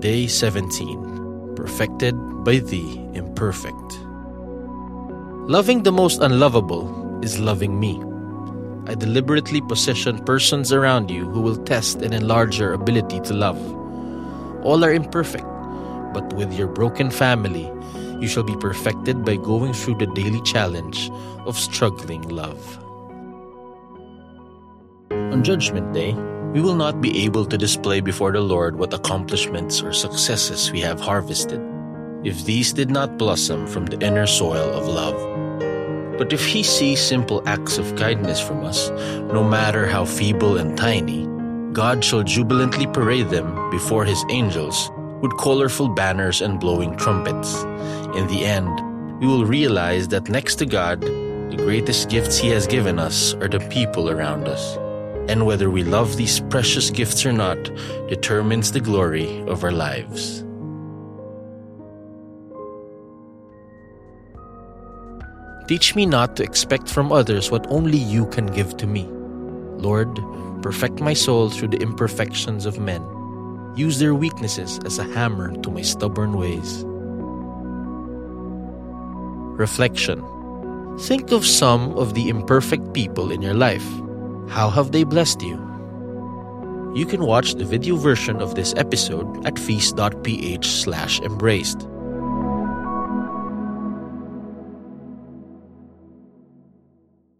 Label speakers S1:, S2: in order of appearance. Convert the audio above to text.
S1: 3:17 Perfected by the imperfect. Loving the most unlovable is loving me. I deliberately position persons around you who will test and enlarge your ability to love. All are imperfect, but with your broken family, you shall be perfected by going through the daily challenge of struggling love. On Judgment Day, we will not be able to display before the Lord what accomplishments or successes we have harvested, if these did not blossom from the inner soil of love. But if He sees simple acts of kindness from us, no matter how feeble and tiny, God shall jubilantly parade them before His angels with colorful banners and blowing trumpets. In the end, we will realize that next to God, the greatest gifts He has given us are the people around us. And whether we love these precious gifts or not determines the glory of our lives. Teach me not to expect from others what only you can give to me. Lord, perfect my soul through the imperfections of men. Use their weaknesses as a hammer to my stubborn ways. Reflection Think of some of the imperfect people in your life. How have they blessed you? You can watch the video version of this episode at feast.ph slash embraced.